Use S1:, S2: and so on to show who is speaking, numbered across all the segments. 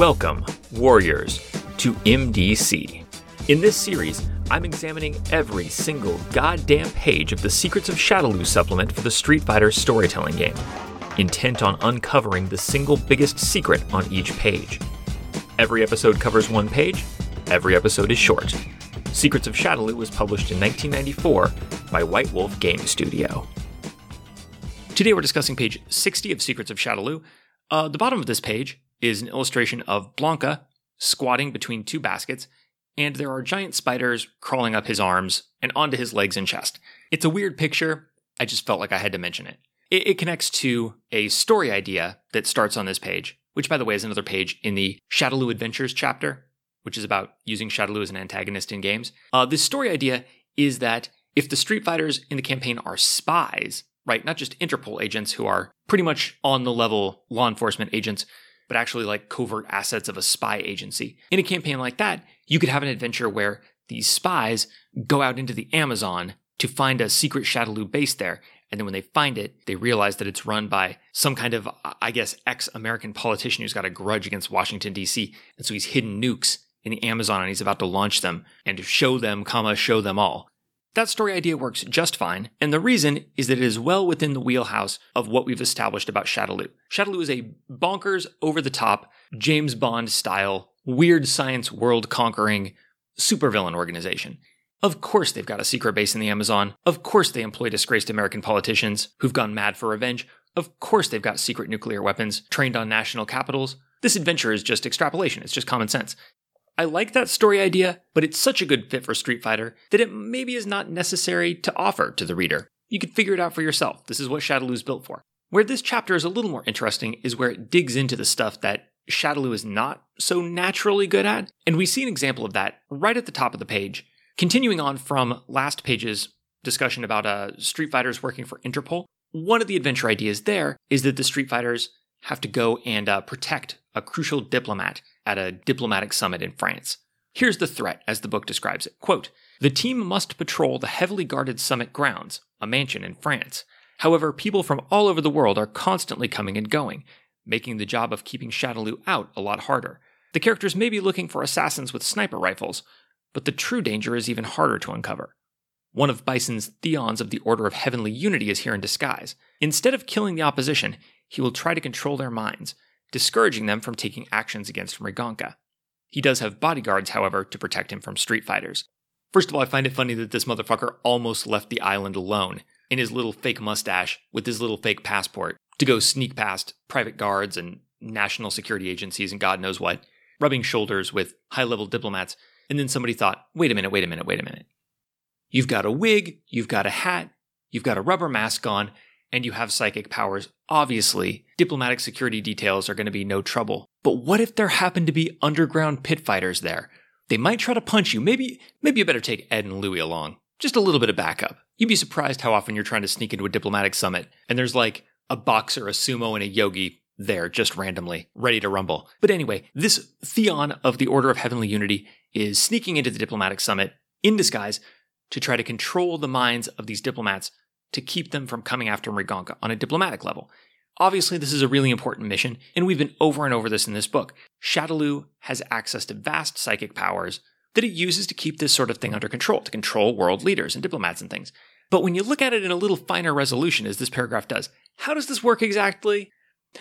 S1: Welcome, warriors, to MDC. In this series, I'm examining every single goddamn page of the Secrets of Shadaloo supplement for the Street Fighter storytelling game, intent on uncovering the single biggest secret on each page. Every episode covers one page, every episode is short. Secrets of Shadaloo was published in 1994 by White Wolf Game Studio. Today we're discussing page 60 of Secrets of Shadaloo. Uh, the bottom of this page is an illustration of Blanka squatting between two baskets, and there are giant spiders crawling up his arms and onto his legs and chest. It's a weird picture. I just felt like I had to mention it. It, it connects to a story idea that starts on this page, which, by the way, is another page in the Shadaloo Adventures chapter, which is about using Shadaloo as an antagonist in games. Uh, this story idea is that if the Street Fighters in the campaign are spies, right, not just Interpol agents who are pretty much on the level law enforcement agents, but actually like covert assets of a spy agency. In a campaign like that, you could have an adventure where these spies go out into the Amazon to find a secret Shadaloo base there. And then when they find it, they realize that it's run by some kind of, I guess, ex American politician who's got a grudge against Washington, D.C. And so he's hidden nukes in the Amazon and he's about to launch them and to show them, comma, show them all. That story idea works just fine, and the reason is that it is well within the wheelhouse of what we've established about Shadaloo. Shadaloo is a bonkers, over the top, James Bond style, weird science world conquering supervillain organization. Of course, they've got a secret base in the Amazon. Of course, they employ disgraced American politicians who've gone mad for revenge. Of course, they've got secret nuclear weapons trained on national capitals. This adventure is just extrapolation, it's just common sense. I like that story idea, but it's such a good fit for Street Fighter that it maybe is not necessary to offer to the reader. You can figure it out for yourself. This is what Shadaloo's built for. Where this chapter is a little more interesting is where it digs into the stuff that Shadaloo is not so naturally good at, and we see an example of that right at the top of the page. Continuing on from last page's discussion about uh, Street Fighters working for Interpol, one of the adventure ideas there is that the Street Fighters have to go and uh, protect a crucial diplomat at a diplomatic summit in France. Here's the threat as the book describes it. Quote, the team must patrol the heavily guarded summit grounds, a mansion in France. However, people from all over the world are constantly coming and going, making the job of keeping Shadaloo out a lot harder. The characters may be looking for assassins with sniper rifles, but the true danger is even harder to uncover. One of Bison's Theons of the Order of Heavenly Unity is here in disguise. Instead of killing the opposition, he will try to control their minds, discouraging them from taking actions against Mriganka. He does have bodyguards, however, to protect him from street fighters. First of all, I find it funny that this motherfucker almost left the island alone in his little fake mustache with his little fake passport to go sneak past private guards and national security agencies and God knows what, rubbing shoulders with high level diplomats. And then somebody thought, wait a minute, wait a minute, wait a minute. You've got a wig, you've got a hat, you've got a rubber mask on, and you have psychic powers, obviously, diplomatic security details are going to be no trouble. But what if there happen to be underground pit fighters there? They might try to punch you. Maybe, maybe you better take Ed and Louie along. Just a little bit of backup. You'd be surprised how often you're trying to sneak into a diplomatic summit and there's like a boxer, a sumo, and a yogi there just randomly, ready to rumble. But anyway, this Theon of the Order of Heavenly Unity is sneaking into the diplomatic summit in disguise to try to control the minds of these diplomats to keep them from coming after Mriganka on a diplomatic level. Obviously, this is a really important mission, and we've been over and over this in this book. Shadaloo has access to vast psychic powers that it uses to keep this sort of thing under control, to control world leaders and diplomats and things. But when you look at it in a little finer resolution, as this paragraph does, how does this work exactly?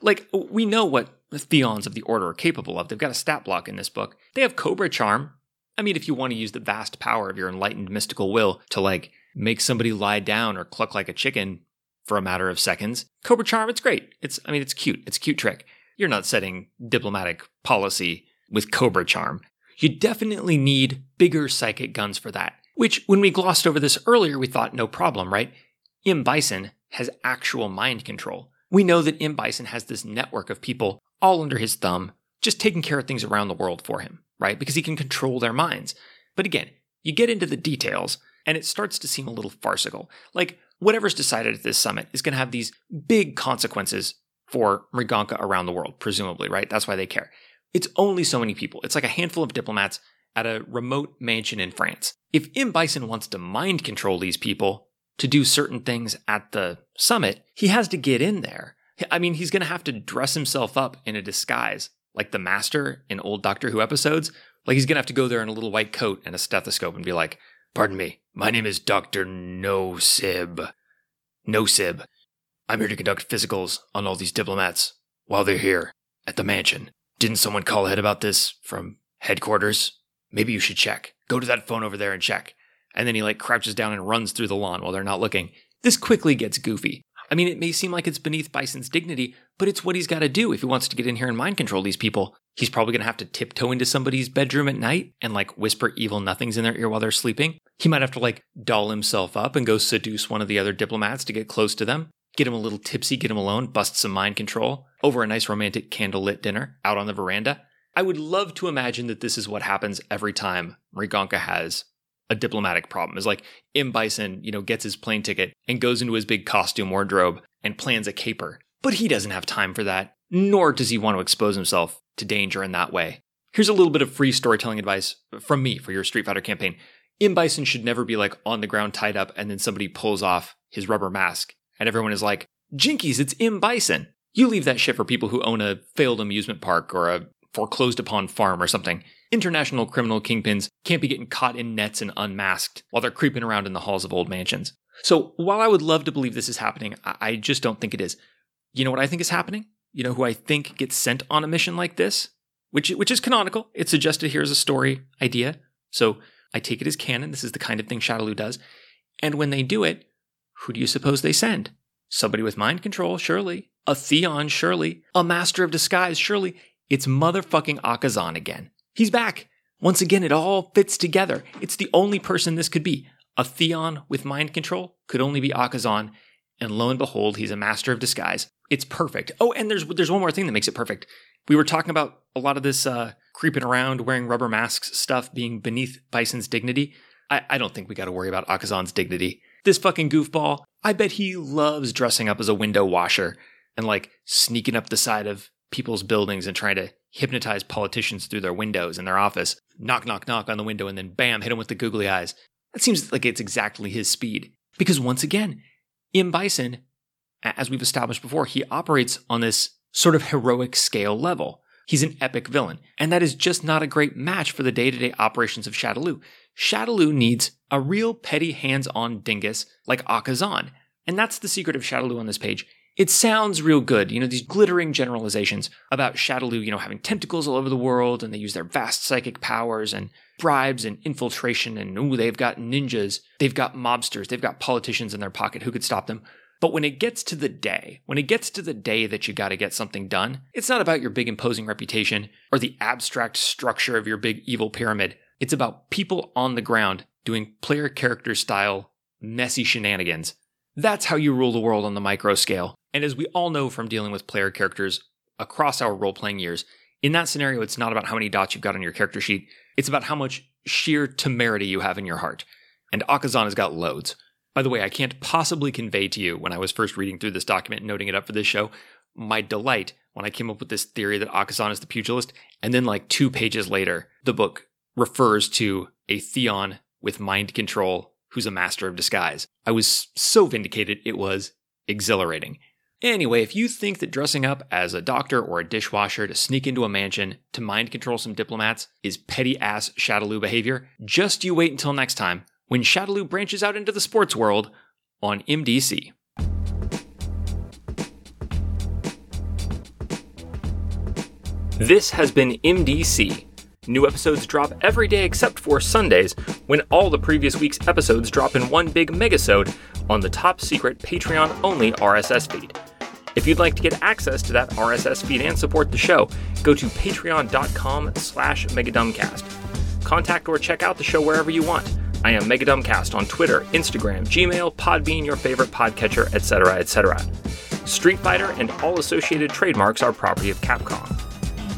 S1: Like, we know what the Theons of the Order are capable of. They've got a stat block in this book. They have Cobra Charm. I mean, if you want to use the vast power of your enlightened mystical will to, like, make somebody lie down or cluck like a chicken for a matter of seconds. Cobra Charm, it's great. It's, I mean, it's cute. It's a cute trick. You're not setting diplomatic policy with Cobra Charm. You definitely need bigger psychic guns for that. Which, when we glossed over this earlier, we thought no problem, right? M. Bison has actual mind control. We know that M. Bison has this network of people all under his thumb, just taking care of things around the world for him, right? Because he can control their minds. But again, you get into the details, and it starts to seem a little farcical. Like, whatever's decided at this summit is going to have these big consequences for Mriganka around the world, presumably, right? That's why they care. It's only so many people. It's like a handful of diplomats at a remote mansion in France. If M. Bison wants to mind control these people to do certain things at the summit, he has to get in there. I mean, he's going to have to dress himself up in a disguise like the master in old Doctor Who episodes. Like he's gonna have to go there in a little white coat and a stethoscope and be like, Pardon me, my name is Dr. No Sib. No Sib. I'm here to conduct physicals on all these diplomats while they're here at the mansion. Didn't someone call ahead about this from headquarters? Maybe you should check. Go to that phone over there and check. And then he like crouches down and runs through the lawn while they're not looking. This quickly gets goofy. I mean, it may seem like it's beneath Bison's dignity, but it's what he's got to do if he wants to get in here and mind control these people. He's probably going to have to tiptoe into somebody's bedroom at night and like whisper evil nothings in their ear while they're sleeping. He might have to like doll himself up and go seduce one of the other diplomats to get close to them, get him a little tipsy, get him alone, bust some mind control over a nice romantic candlelit dinner out on the veranda. I would love to imagine that this is what happens every time Mriganka has a diplomatic problem. Is like M. Bison, you know, gets his plane ticket and goes into his big costume wardrobe and plans a caper. But he doesn't have time for that, nor does he want to expose himself to danger in that way. Here's a little bit of free storytelling advice from me for your Street Fighter campaign. M. Bison should never be like on the ground tied up and then somebody pulls off his rubber mask and everyone is like, Jinkies, it's M. Bison. You leave that shit for people who own a failed amusement park or a foreclosed upon farm or something. International criminal kingpins can't be getting caught in nets and unmasked while they're creeping around in the halls of old mansions. So while I would love to believe this is happening, I just don't think it is. You know what I think is happening? You know who I think gets sent on a mission like this? Which, which is canonical. It's suggested here as a story idea. So I take it as canon. This is the kind of thing Shadaloo does. And when they do it, who do you suppose they send? Somebody with mind control, surely. A Theon, surely. A master of disguise, surely. It's motherfucking Akazan again. He's back. Once again, it all fits together. It's the only person this could be. A Theon with mind control could only be Akazan, and lo and behold, he's a master of disguise. It's perfect. Oh, and there's there's one more thing that makes it perfect. We were talking about a lot of this uh, creeping around, wearing rubber masks stuff being beneath Bison's dignity. I, I don't think we got to worry about Akazan's dignity. This fucking goofball, I bet he loves dressing up as a window washer and like sneaking up the side of people's buildings and trying to hypnotize politicians through their windows in their office. Knock, knock, knock on the window, and then bam, hit him with the googly eyes. That seems like it's exactly his speed. Because once again, M. Bison, as we've established before, he operates on this sort of heroic scale level. He's an epic villain, and that is just not a great match for the day to day operations of Shadaloo. Shadaloo needs a real petty hands on dingus like Akazan, and that's the secret of Shadaloo on this page. It sounds real good, you know, these glittering generalizations about Shadaloo, you know, having tentacles all over the world and they use their vast psychic powers and bribes and infiltration and ooh, they've got ninjas, they've got mobsters, they've got politicians in their pocket who could stop them. But when it gets to the day, when it gets to the day that you got to get something done, it's not about your big imposing reputation or the abstract structure of your big evil pyramid. It's about people on the ground doing player character style messy shenanigans. That's how you rule the world on the micro scale. And as we all know from dealing with player characters across our role playing years, in that scenario, it's not about how many dots you've got on your character sheet, it's about how much sheer temerity you have in your heart. And Akazan has got loads. By the way, I can't possibly convey to you when I was first reading through this document noting it up for this show my delight when I came up with this theory that Akazan is the pugilist. And then, like two pages later, the book refers to a Theon with mind control who's a master of disguise. I was so vindicated, it was exhilarating. Anyway, if you think that dressing up as a doctor or a dishwasher to sneak into a mansion to mind control some diplomats is petty ass Shadaloo behavior, just you wait until next time when Shadaloo branches out into the sports world on MDC. This has been MDC. New episodes drop every day except for Sundays, when all the previous week's episodes drop in one big megasode on the top secret Patreon only RSS feed. If you'd like to get access to that RSS feed and support the show, go to patreon.com slash megadumbcast. Contact or check out the show wherever you want. I am Megadumbcast on Twitter, Instagram, Gmail, Podbean, your favorite podcatcher, etc., etc. Street Fighter and all associated trademarks are property of Capcom.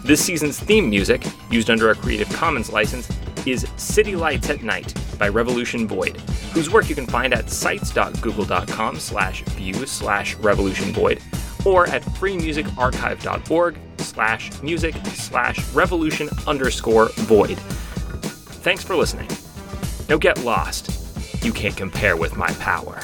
S1: This season's theme music, used under a Creative Commons license, is City Lights at Night by Revolution Void, whose work you can find at sites.google.com slash view slash revolution void or at freemusicarchive.org slash music slash revolution underscore void. Thanks for listening. Now get lost. You can't compare with my power.